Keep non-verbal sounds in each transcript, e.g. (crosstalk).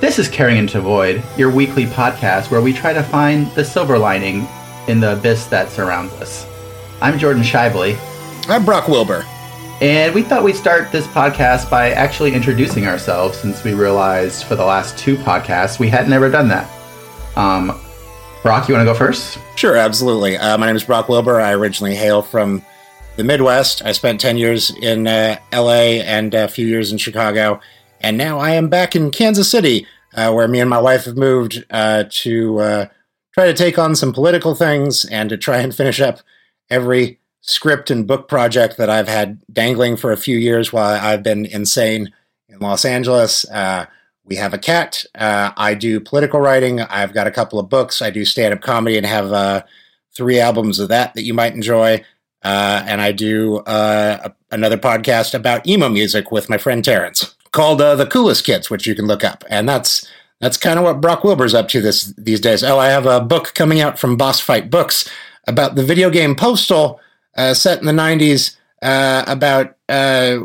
This is Caring Into Void, your weekly podcast where we try to find the silver lining in the abyss that surrounds us. I'm Jordan Shiveley, I'm Brock Wilbur. and we thought we'd start this podcast by actually introducing ourselves since we realized for the last two podcasts we had never done that. Um, Brock, you want to go first? Sure, absolutely. Uh, my name is Brock Wilbur. I originally hail from the Midwest. I spent 10 years in uh, LA and a few years in Chicago. And now I am back in Kansas City, uh, where me and my wife have moved uh, to uh, try to take on some political things and to try and finish up every script and book project that I've had dangling for a few years while I've been insane in Los Angeles. Uh, we have a cat. Uh, I do political writing. I've got a couple of books. I do stand up comedy and have uh, three albums of that that you might enjoy. And I do a- another podcast about emo music with my friend Terrence called uh, "The Coolest Kids," which you can look up. And that's that's kind of what Brock Wilbur's up to this these days. Oh, I have a book coming out from Boss Fight Books about the video game Postal, uh, set in the '90s, uh, about uh,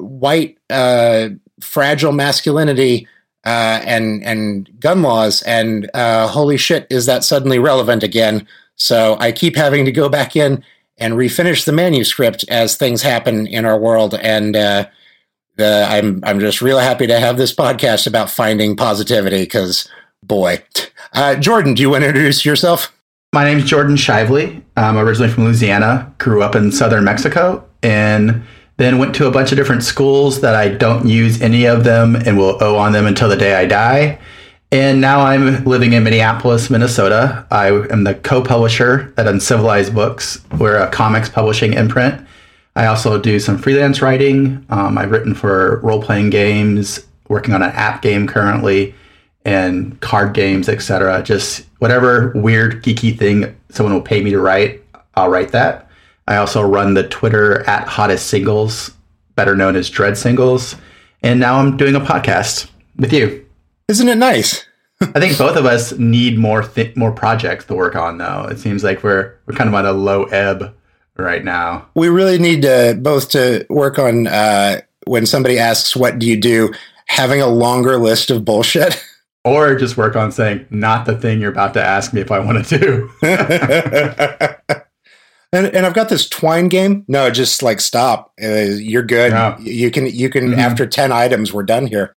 white uh, fragile masculinity uh, and and gun laws. And uh, holy shit, is that suddenly relevant again? So I keep having to go back in and refinish the manuscript as things happen in our world. And uh, I'm I'm just really happy to have this podcast about finding positivity because boy, uh, Jordan, do you want to introduce yourself? My name's Jordan Shiveley. I'm originally from Louisiana, grew up in southern Mexico, and then went to a bunch of different schools that I don't use any of them and will owe on them until the day I die. And now I'm living in Minneapolis, Minnesota. I am the co publisher at Uncivilized Books. We're a comics publishing imprint. I also do some freelance writing. Um, I've written for role playing games, working on an app game currently, and card games, etc. Just whatever weird geeky thing someone will pay me to write, I'll write that. I also run the Twitter at Hottest Singles, better known as Dread Singles, and now I'm doing a podcast with you. Isn't it nice? (laughs) I think both of us need more th- more projects to work on, though. It seems like we're we're kind of on a low ebb right now. We really need to both to work on uh, when somebody asks, "What do you do?" Having a longer list of bullshit. (laughs) Or just work on saying, not the thing you're about to ask me if I want to do. (laughs) and and I've got this twine game. No, just like stop. Uh, you're good. You can you can Mhm. after ten items, we're done here.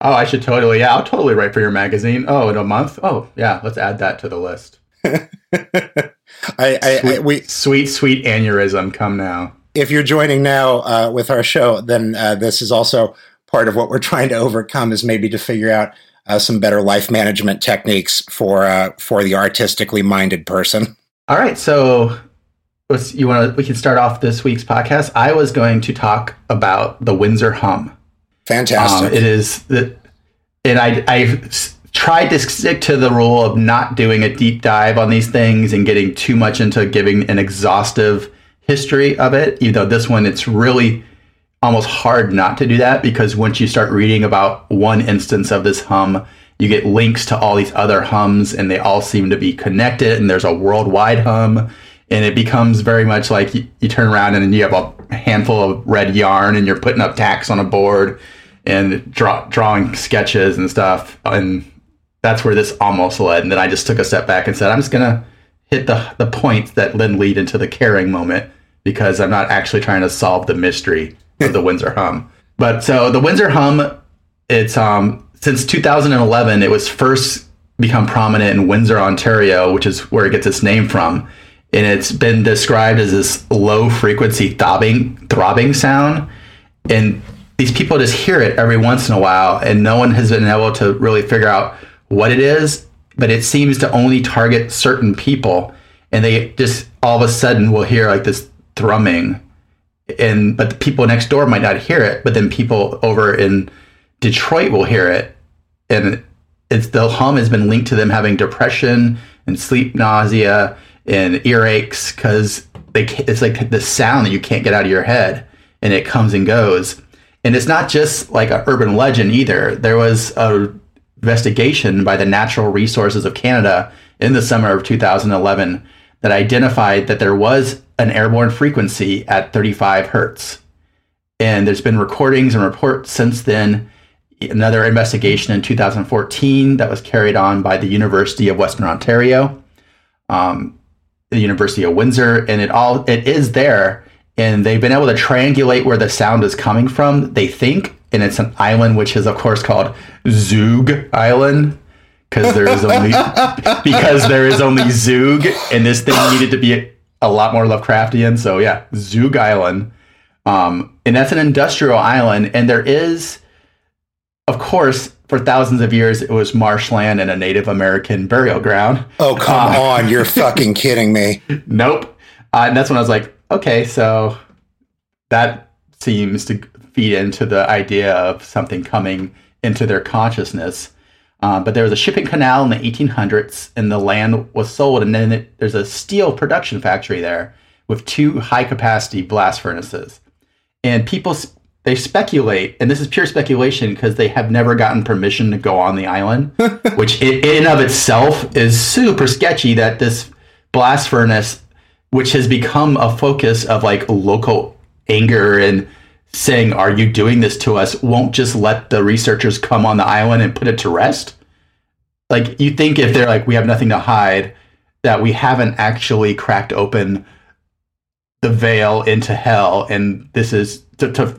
Oh, I should totally, yeah, I'll totally write for your magazine. Oh, in a month? Oh, yeah, let's add that to the list. (laughs) I, I, I Sweet, we sweet, sweet aneurysm, come now. if you're joining now uh, with our show, then uh, this is also part of what we're (laughs) trying to overcome is maybe to figure out uh, some better life management techniques for uh, for the artistically minded person. All right, so you want to, we can start off this week's podcast. I was going to talk about the Windsor Hum. Fantastic. Um, it is the, and I I've s- tried to stick to the rule of not doing a deep dive on these things and getting too much into giving an exhaustive history of it. Even though this one, it's really almost hard not to do that because once you start reading about one instance of this hum, you get links to all these other hums, and they all seem to be connected. And there's a worldwide hum. And it becomes very much like you, you turn around and you have a handful of red yarn and you're putting up tacks on a board and draw, drawing sketches and stuff. And that's where this almost led. And then I just took a step back and said, I'm just to hit the, the points that then lead into the caring moment because I'm not actually trying to solve the mystery of the Windsor Hum. But so the Windsor Hum, it's um, since 2011, it was first become prominent in Windsor, Ontario, which is where it gets its name from. And it's been described as this low frequency throbbing, throbbing sound. And these people just hear it every once in a while, and no one has been able to really figure out what it is. But it seems to only target certain people, and they just all of a sudden will hear like this thrumming, and but the people next door might not hear it, but then people over in Detroit will hear it, and it's the hum has been linked to them having depression and sleep nausea and earaches because they it's like the sound that you can't get out of your head and it comes and goes. And it's not just like an urban legend either. There was a investigation by the natural resources of canada in the summer of 2011 that identified that there was an airborne frequency at 35 hertz and there's been recordings and reports since then another investigation in 2014 that was carried on by the University of Western Ontario, um, the University of Windsor, and it all it is there, and they've been able to triangulate where the sound is coming from. They think, and it's an island which is of course called Zug Island because there is only (laughs) because there is only Zug, and this thing needed to be a, a lot more Lovecraftian. So yeah, Zug Island, um, and that's an industrial island, and there is, of course, for thousands of years it was marshland and a Native American burial ground. Oh come uh, on, you're (laughs) fucking kidding me. Nope, uh, and that's when I was like, okay, so that seems to feed into the idea of something coming into their consciousness. Uh, but there was a shipping canal in the 1800s, and the land was sold. And then it, there's a steel production factory there with two high capacity blast furnaces. And people they speculate, and this is pure speculation because they have never gotten permission to go on the island, (laughs) which in and of itself is super sketchy. That this blast furnace, which has become a focus of like local anger and saying, Are you doing this to us? won't just let the researchers come on the island and put it to rest. Like, you think if they're like, We have nothing to hide, that we haven't actually cracked open the veil into hell and this is to, to,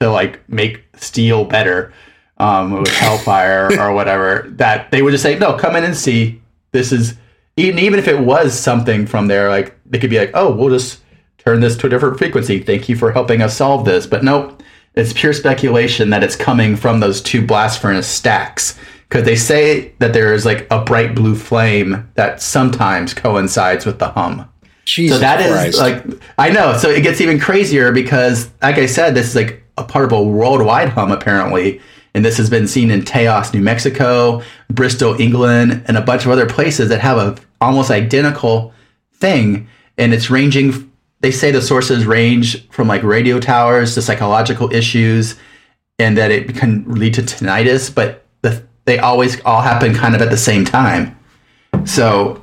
to like make steel better um, with hellfire (laughs) or whatever, that they would just say, No, come in and see. This is even even if it was something from there, like they could be like, Oh, we'll just turn this to a different frequency. Thank you for helping us solve this. But nope, it's pure speculation that it's coming from those two blast furnace stacks. Because they say that there is like a bright blue flame that sometimes coincides with the hum. Jesus so that Christ. is like I know. So it gets even crazier because, like I said, this is like a part of a worldwide hum apparently, and this has been seen in Taos, New Mexico, Bristol, England, and a bunch of other places that have a almost identical thing, and it's ranging they say the sources range from like radio towers to psychological issues and that it can lead to tinnitus, but the, they always all happen kind of at the same time. So,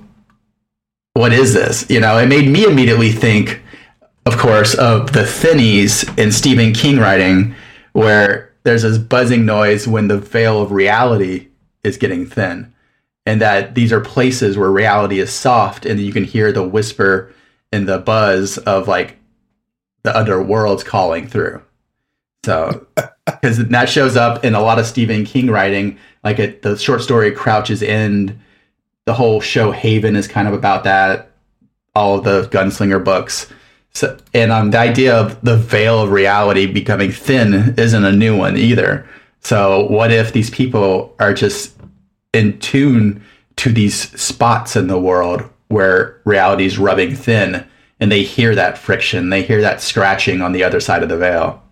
what is this? You know, it made me immediately think, of course, of the Thinnies in Stephen King writing, where there's this buzzing noise when the veil of reality is getting thin, and that these are places where reality is soft, and you can hear the whisper in the buzz of like the underworld's calling through. So, (laughs) because that shows up in a lot of Stephen King writing, like it, the short story Crouch's End, the whole show Haven is kind of about that. All of the gunslinger books. So, and um, the idea of the veil of reality becoming thin isn't a new one either. So, what if these people are just in tune to these spots in the world where reality is rubbing thin and they hear that friction they hear that scratching on the other side of the veil.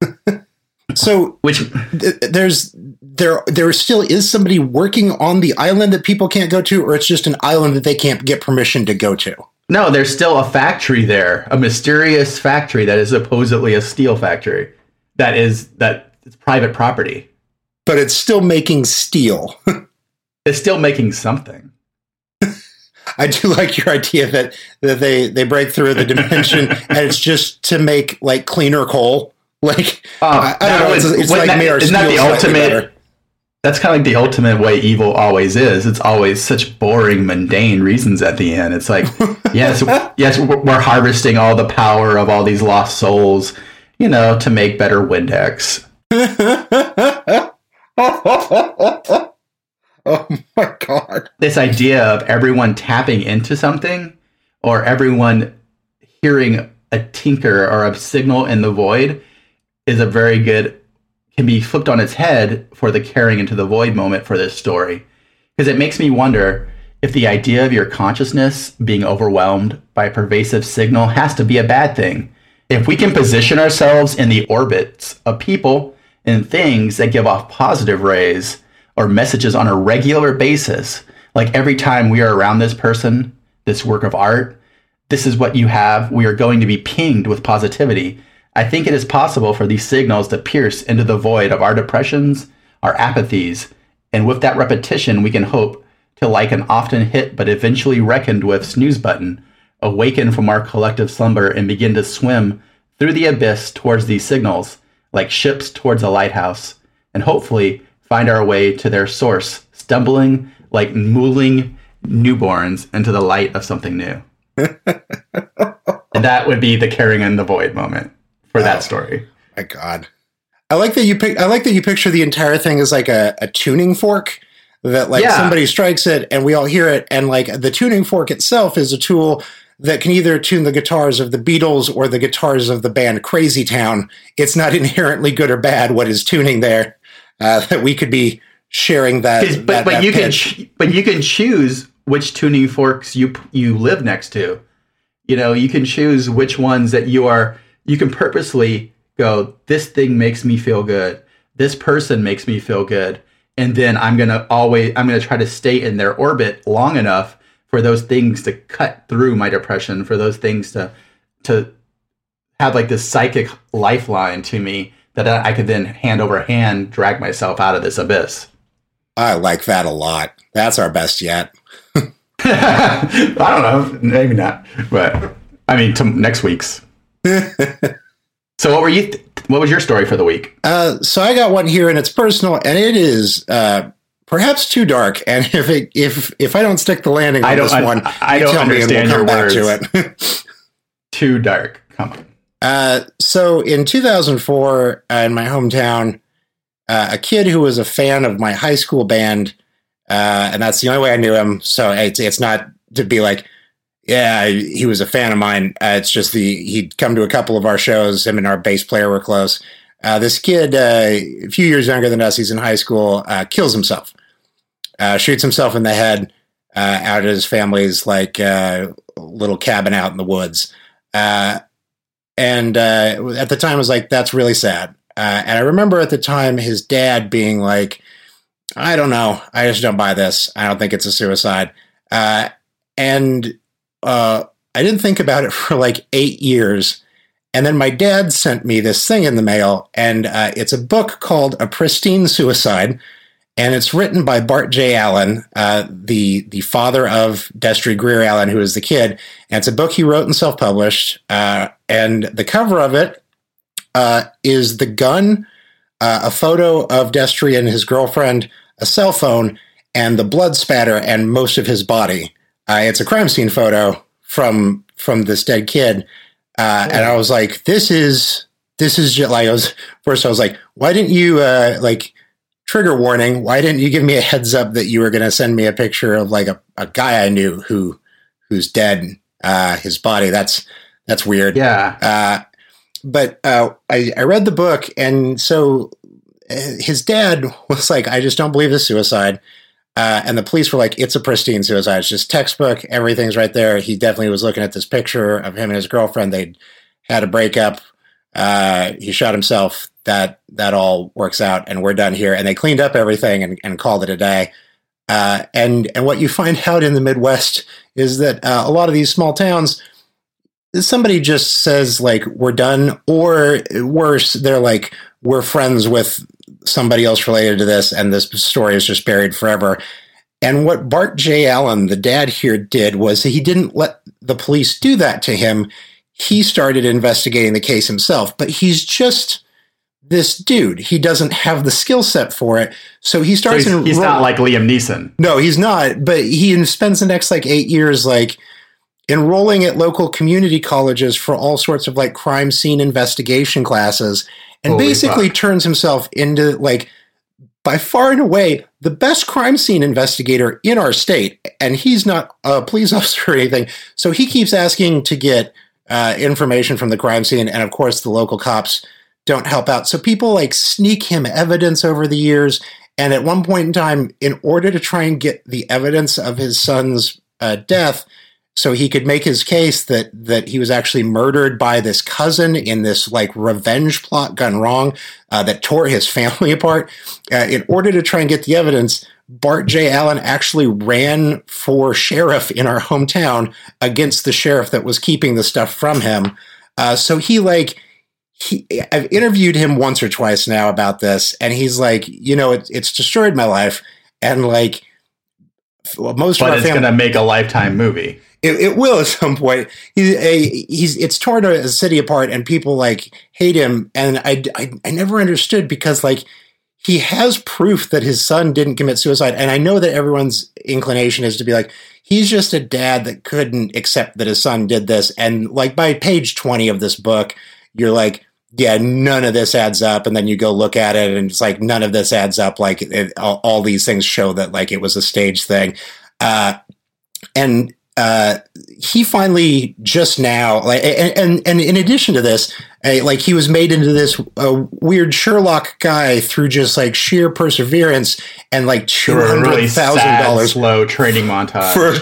(laughs) So which th- there's there there still is somebody working on the island that people can't go to or it's just an island that they can't get permission to go to? No there's still a factory there a mysterious factory that is supposedly a steel factory that is that it's private property. But it's still making steel. (laughs) It's still making something I do (laughs) like your idea that that they they break through the dimension (laughs) and it's just to make like cleaner coal. (laughs) Like uh, I, I, don't know. It's, it's like that, isn't that the ultimate? That's kind of like the ultimate way evil always is. It's always such boring, mundane reasons at the end. It's like, yes, yes, we're harvesting all the power of all these lost souls, you know, to make better Windex. Oh my god. This idea of everyone tapping into something or everyone hearing a tinker or a signal in the void is a very good can be flipped on its head for the caring into the void moment for this story. Because it makes me wonder if the idea of your consciousness being overwhelmed by a pervasive signal has to be a bad thing. If we can position ourselves in the orbits of people and things that give off positive rays, or messages on a regular basis. Like every time we are around this person, this work of art, this is what you have. We are going to be pinged with positivity. I think it is possible for these signals to pierce into the void of our depressions, our apathies, and with that repetition, we can hope to, like an often hit but eventually reckoned with snooze button, awaken from our collective slumber and begin to swim through the abyss towards these signals, like ships towards a lighthouse and hopefully find our way to their source, stumbling like mooling newborns into the light of something new. (laughs) and that would be the caring in the void moment for that oh, story. My God. I like that you pick I like that you picture the entire thing as like a, a tuning fork that like yeah. somebody strikes it and we all hear it and like the tuning fork itself is a tool that can either tune the guitars of the Beatles or the guitars of the band Crazy Town. It's not (laughs) inherently good or bad what is tuning there. Uh, that (laughs) we could be sharing that. But that, but that you pitch. can but you can choose which tuning forks you you live next to. You know, you can choose which ones that you are. You can purposely go. This thing makes me feel good. This person makes me feel good, and then I'm gonna always I'm gonna try to stay in their orbit long enough for those things to cut through my depression. For those things to to have like this psychic lifeline to me that I could then hand over hand drag myself out of this abyss. I like that a lot. That's our best yet. (laughs) I don't know, maybe not, but I mean, to next week's. (laughs) so, what were you? Th- what was your story for the week? Uh, so, I got one here, and it's personal, and it is uh, perhaps too dark. And (laughs) if it, if if I don't stick the landing on I don't, this one, I, I don't understand we'll your words. To it. too dark. Come on. Uh, so, in 2004, uh, in my hometown, uh, a kid who was a fan of my high school band, uh, and that's the only way I knew him. So it's it's not to be like, yeah, he was a fan of mine. Uh, it's just the he'd come to a couple of our shows. Him and our bass player were close. Uh, this kid, uh, a few years younger than us, he's in high school, uh, kills himself, shoots himself in the head out at his family's like little cabin out in the woods. And at the time, I was like, that's really sad. Uh, and I remember at the time his dad being like, I don't know. I just don't buy this. I don't think it's a suicide. Uh, and uh, I didn't think about it (laughs) for like eight years. And then my dad sent me this thing in the mail, and uh, it's a book called A Pristine Suicide. And it's written by Bart J. Allen, uh, the the father of Destry Greer Allen, who is the kid. And it's a book he wrote and self published. Uh, and the cover of it uh, is the gun, uh, a photo of Destry and his girlfriend, a cell phone, and the blood spatter and most of his body. Uh, it's a crime scene photo from from this dead kid, uh, and I was like, "This is this is just like." I was first. I was like, "Why didn't you uh, like?" Trigger warning. Why didn't you give me a heads up that you were going to send me a picture of like a, a guy I knew who who's dead, uh, his body? That's that's weird. Yeah. Uh, but uh, I, I read the book, and so uh, his dad (laughs) was like, "I just don't believe this suicide." Uh, and the police were like, "It's a pristine suicide. It's just textbook. Everything's right there." He definitely was looking at this picture of him and his girlfriend. They'd had a breakup. Uh, he shot himself. That that all works out, and we're done here. And they cleaned up everything and, and called it a day. Uh, and and what you find (laughs) out in the Midwest is that uh, a lot of these small towns somebody just says like we're done or worse they're like we're friends with somebody else related to this and this story is just buried forever. And what bart j. Allen the dad here did was he didn't let the police do that to him. He started investigating the case himself but he's just this dude. He doesn't have the skill set for it. So he starts so he's, he's not like liam neeson. No he's not but he spends the next like eight years like enrolling at local community colleges for all sorts of like crime scene investigation classes and Holy basically fuck. turns himself into like by far and away the best crime scene investigator in our state and he's not a police (laughs) officer or anything so he keeps asking to get uh, information from the crime scene and of course the local cops don't help out so people like sneak him evidence over the years and at one point in time in order to try and get the evidence of his son's uh, death so he could make his case that that he was actually murdered by this cousin in this like revenge plot gone wrong uh, that tore his (laughs) family apart. Uh, in order to try and get the evidence, Bart J. Allen actually ran for sheriff in our hometown against the sheriff that was keeping the stuff from him. Uh, so he like he, I've interviewed him once or twice now about this, and he's like, you know, it, it's destroyed my life, and like most but of it's going to make a lifetime movie. It, it, will at (laughs) some point. He's a, he's it's torn a city apart, and people like hate him. And I, I, I never understood because like he has proof that his son didn't commit suicide. And I know that everyone's inclination is to be like, he's just a dad that couldn't accept that his son did this. And like by page 20 of this book, you're like, yeah, none of this adds up. And then you go look at it and it's like, none of this adds up. Like it, all, all, these things show that like it was a stage thing. Uh, and uh, he finally just now, like, and, and, and in addition to this, uh, like he was made into this uh, weird Sherlock guy through just like sheer perseverance and like two hundred thousand really dollars slow training montage. For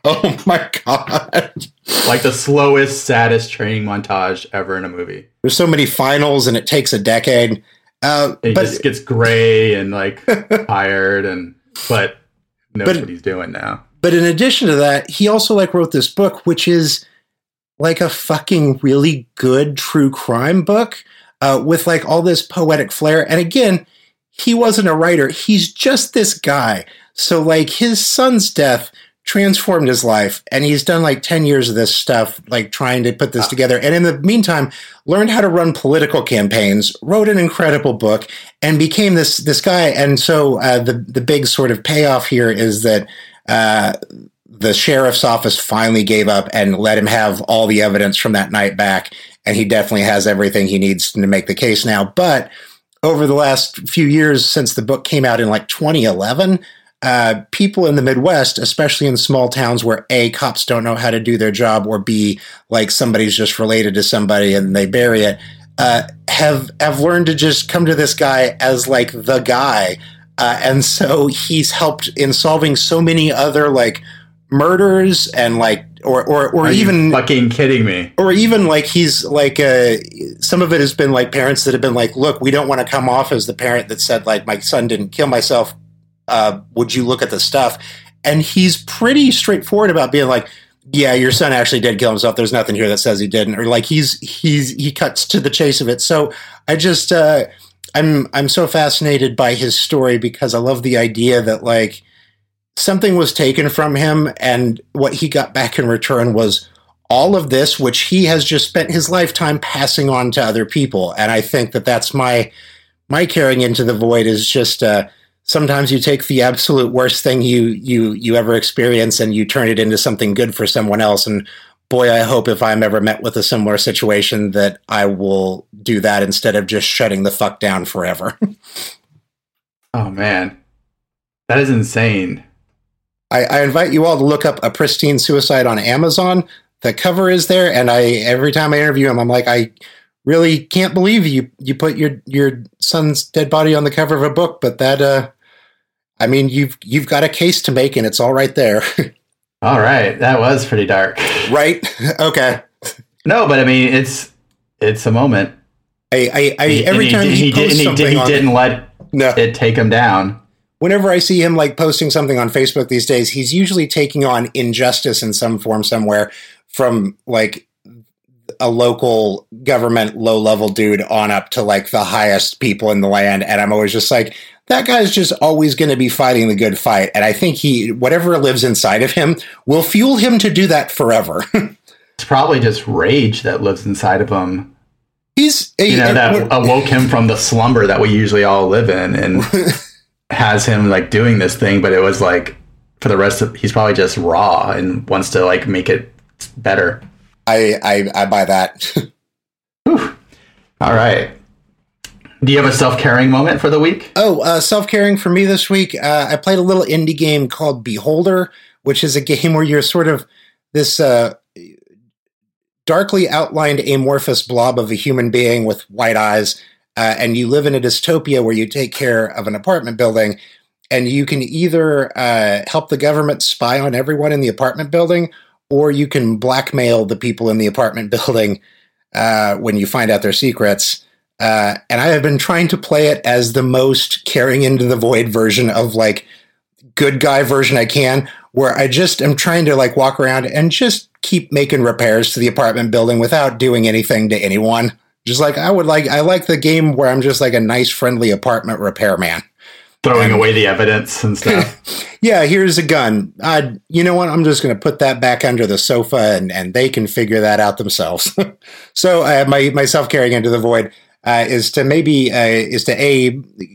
(laughs) oh my god, like the slowest, saddest training montage ever in a movie. There's so many finals, and it takes a decade. Uh, it but, just gets gray and like (laughs) tired, and but knows but, what he's doing now but in addition to that, he also like wrote this book, which is like a fucking really good true crime book uh, with like all this poetic flair. And again, he wasn't a writer; he's just this guy. So like his son's death transformed his life and he's done like 10 years of this stuff like trying to put this together and in the meantime learned how to run political campaigns wrote an incredible book and became this this guy and so uh, the the big sort of payoff here is that uh, the sheriff's office finally gave up and let him have all the evidence from that night back. And he definitely has everything he needs to make the case now. But over the last few years, since the book came out in like 2011, uh, people in the Midwest, especially in small towns where A, cops don't know how to do their job, or B, like somebody's just related to somebody and they bury it, uh, have have learned to just come to this guy as like the guy uh, and so he's helped in solving so many other like murders and like or or, or Are even fucking kidding me? Or even like he's like uh some of it has been like parents that have been like look we don't want to come off as the parent that said like my son didn't kill myself. Uh would you look at the stuff? And he's pretty straightforward about being like yeah your son actually did kill himself. There's nothing here that says he didn't. Or like he's he's he cuts to the chase of it. So i just uh I'm I'm so fascinated by his story because I love the idea that like something was taken from him and what he got back in return was all of this which he has just spent his lifetime passing on to other people. And I think that that's my my caring into the void is just uh sometimes you take the absolute worst thing you you you ever experience and you turn it into something good for someone else. And boy, I hope if I'm ever met with a similar situation that I will do that instead of just shutting the fuck down forever. (laughs) oh man, that is insane. I, I, invite you all to look up a pristine suicide on Amazon. The cover is there, and I every time I interview him, I'm like, I really can't believe you you put your your son's dead body on the cover of a book, but that uh, I mean, you've you've got a case to make, and it's all right there. (laughs) All right, that was pretty dark. Right? (laughs) Okay. No, but I mean, it's it's a moment. I, I, I every time he, he, posts did, something he, he didn't let no. it take him down. Whenever I see him like posting something on Facebook these days, he's usually taking on injustice in some form somewhere from like a local government low level dude on up to like the highest people in the land and i'm always just like that guy's just always going to be fighting the good fight. And I think he, whatever lives inside of him, will fuel him to do that forever. (laughs) it's probably just rage that lives inside of him. He's, you know, that awoke him from the slumber that we usually all live in and (laughs) has him like doing this thing. But it was like, for the rest of, he's probably just raw and wants to like make it better. I, I, I buy that. (laughs) all right. Do you have a self caring moment for the week? Oh, uh, self caring for me this week. Uh, I played a little indie game called Beholder, which is a game where you're sort of this uh, darkly outlined amorphous blob of a human being with white eyes, uh, and you live in a dystopia where you take care of an apartment building. And you can either uh, help the government spy on everyone in the apartment building, or you can blackmail the people in the apartment (laughs) building uh, when you find out their secrets. Uh, and I have been trying to play it as the most caring into the void version of like good guy version I can, where I just am trying to like walk around and just keep making repairs to the apartment building without doing anything to anyone. Just like I would like, I like the game where I'm just like a nice, friendly apartment repairman. Throwing and, away the evidence and (laughs) stuff. yeah, here's a gun. Uh, you know what? I'm just going to put that back under the sofa and, and they can figure that out themselves. (laughs) so I have my, my self caring into the void uh, is to maybe uh, is to a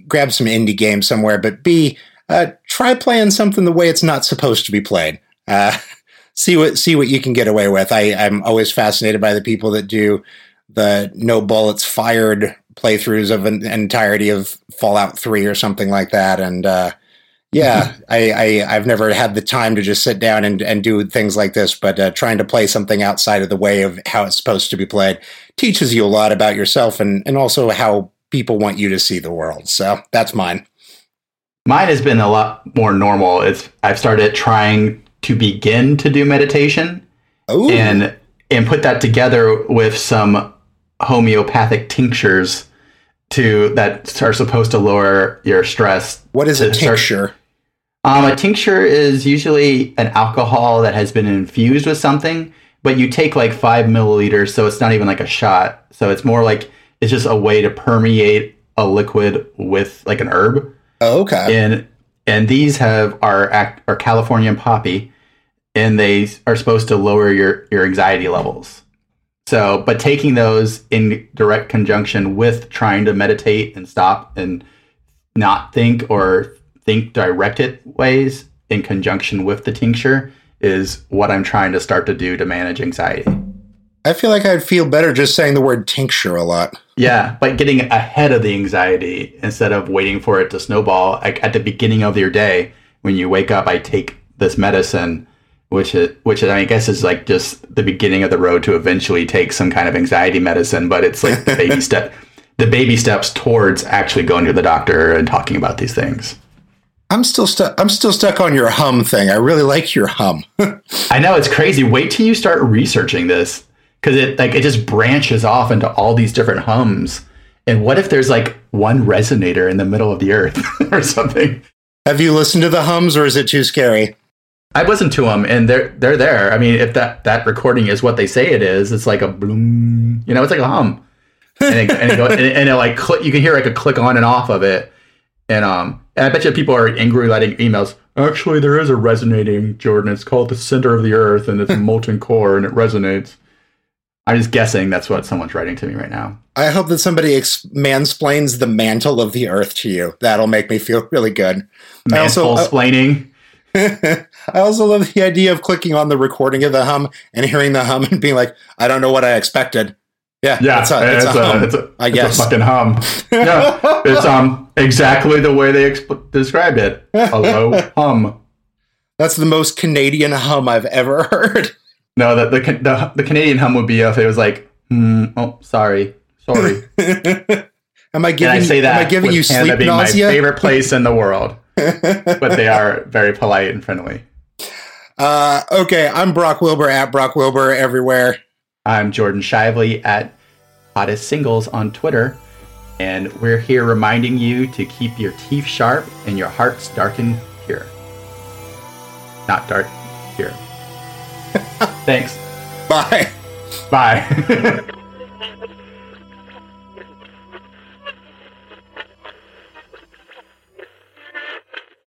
grab some indie game somewhere, but b uh, try playing something the way it's not supposed to be played. Uh, (laughs) see what see what you can get away with. I, I'm always fascinated by the people that do the no bullets fired playthroughs of an entirety of Fallout Three or something like that, and uh, yeah, (laughs) I, I have never had the time to just sit down and, and do things like this, but uh, trying to play something outside of the way of how it's supposed to be played teaches you a lot about yourself and and also how people want you to see the world. So that's mine. Mine has been a lot more normal. It's I've started trying to begin to do meditation Ooh. and and put that together with some homeopathic tinctures to that are supposed to lower your stress. what is a tincture? Um, a tincture is usually an alcohol that has been infused with something, but you take like five milliliters, so it's not even like a shot. So it's more like it's just a way to permeate a liquid with like an herb. Oh, okay. And and these have act are Californian poppy, and they are supposed to lower your your anxiety levels. So, but taking those in direct conjunction with trying to meditate and stop and not think or think directed ways in conjunction with the tincture is what I'm trying to start to do to manage anxiety. I feel like I'd feel better just saying the word tincture a lot. Yeah, but getting ahead of the anxiety instead of waiting for it to snowball. Like at the beginning of your day, when you wake up, I take this medicine, which is, which I guess is like just the beginning of the road to eventually take some kind of anxiety medicine. But it's like the (laughs) baby step, the baby steps towards actually going to the doctor and talking about these things. I'm still stuck. I'm still stuck on your hum thing. I really like your hum. (laughs) I know it's crazy. Wait till you start researching this because it like it just branches off into all these different hums. And what if there's like one resonator in the middle of the earth (laughs) or something? Have you listened to the hums, or is it too scary? I listened to them and they're they're there. I mean, if that that recording is what they say it is, it's like a bloom. You know, it's like a hum, and it, and it, go, and it, and it like click. You can hear like a click on and off of it. And um, and I bet you people are angry writing emails. Actually, there is a resonating Jordan. It's called the center of the earth, and it's a molten core, and it resonates. I'm just guessing that's what someone's writing to me right now. I hope that somebody ex- mansplains the mantle of the earth to you. That'll make me feel really good. Uh. (laughs) I also love the idea of clicking on the recording of the hum and hearing the hum and being like, I don't know what I expected. Yeah, Yeah, it's a, it's a hum. it's a, I it's a fucking hum. Yeah, (laughs) it's um exactly the way they exp- described it. A low (laughs) hum. That's the most Canadian hum I've ever heard. No, the the, the the Canadian hum would be if it was like, hmm, oh, sorry, sorry. (laughs) am I And giving, I say that am I giving you Canada sleep being nausea? my favorite place in the world, (laughs) but they are very polite and friendly. Uh, okay, I'm Brock Wilbur at Brock Wilbur everywhere. I'm Jordan Shiveley at Hottest Singles on Twitter, and we're here reminding you to keep your teeth sharp and your hearts darkened pure. Not dark. Thanks. Bye. Bye. (laughs)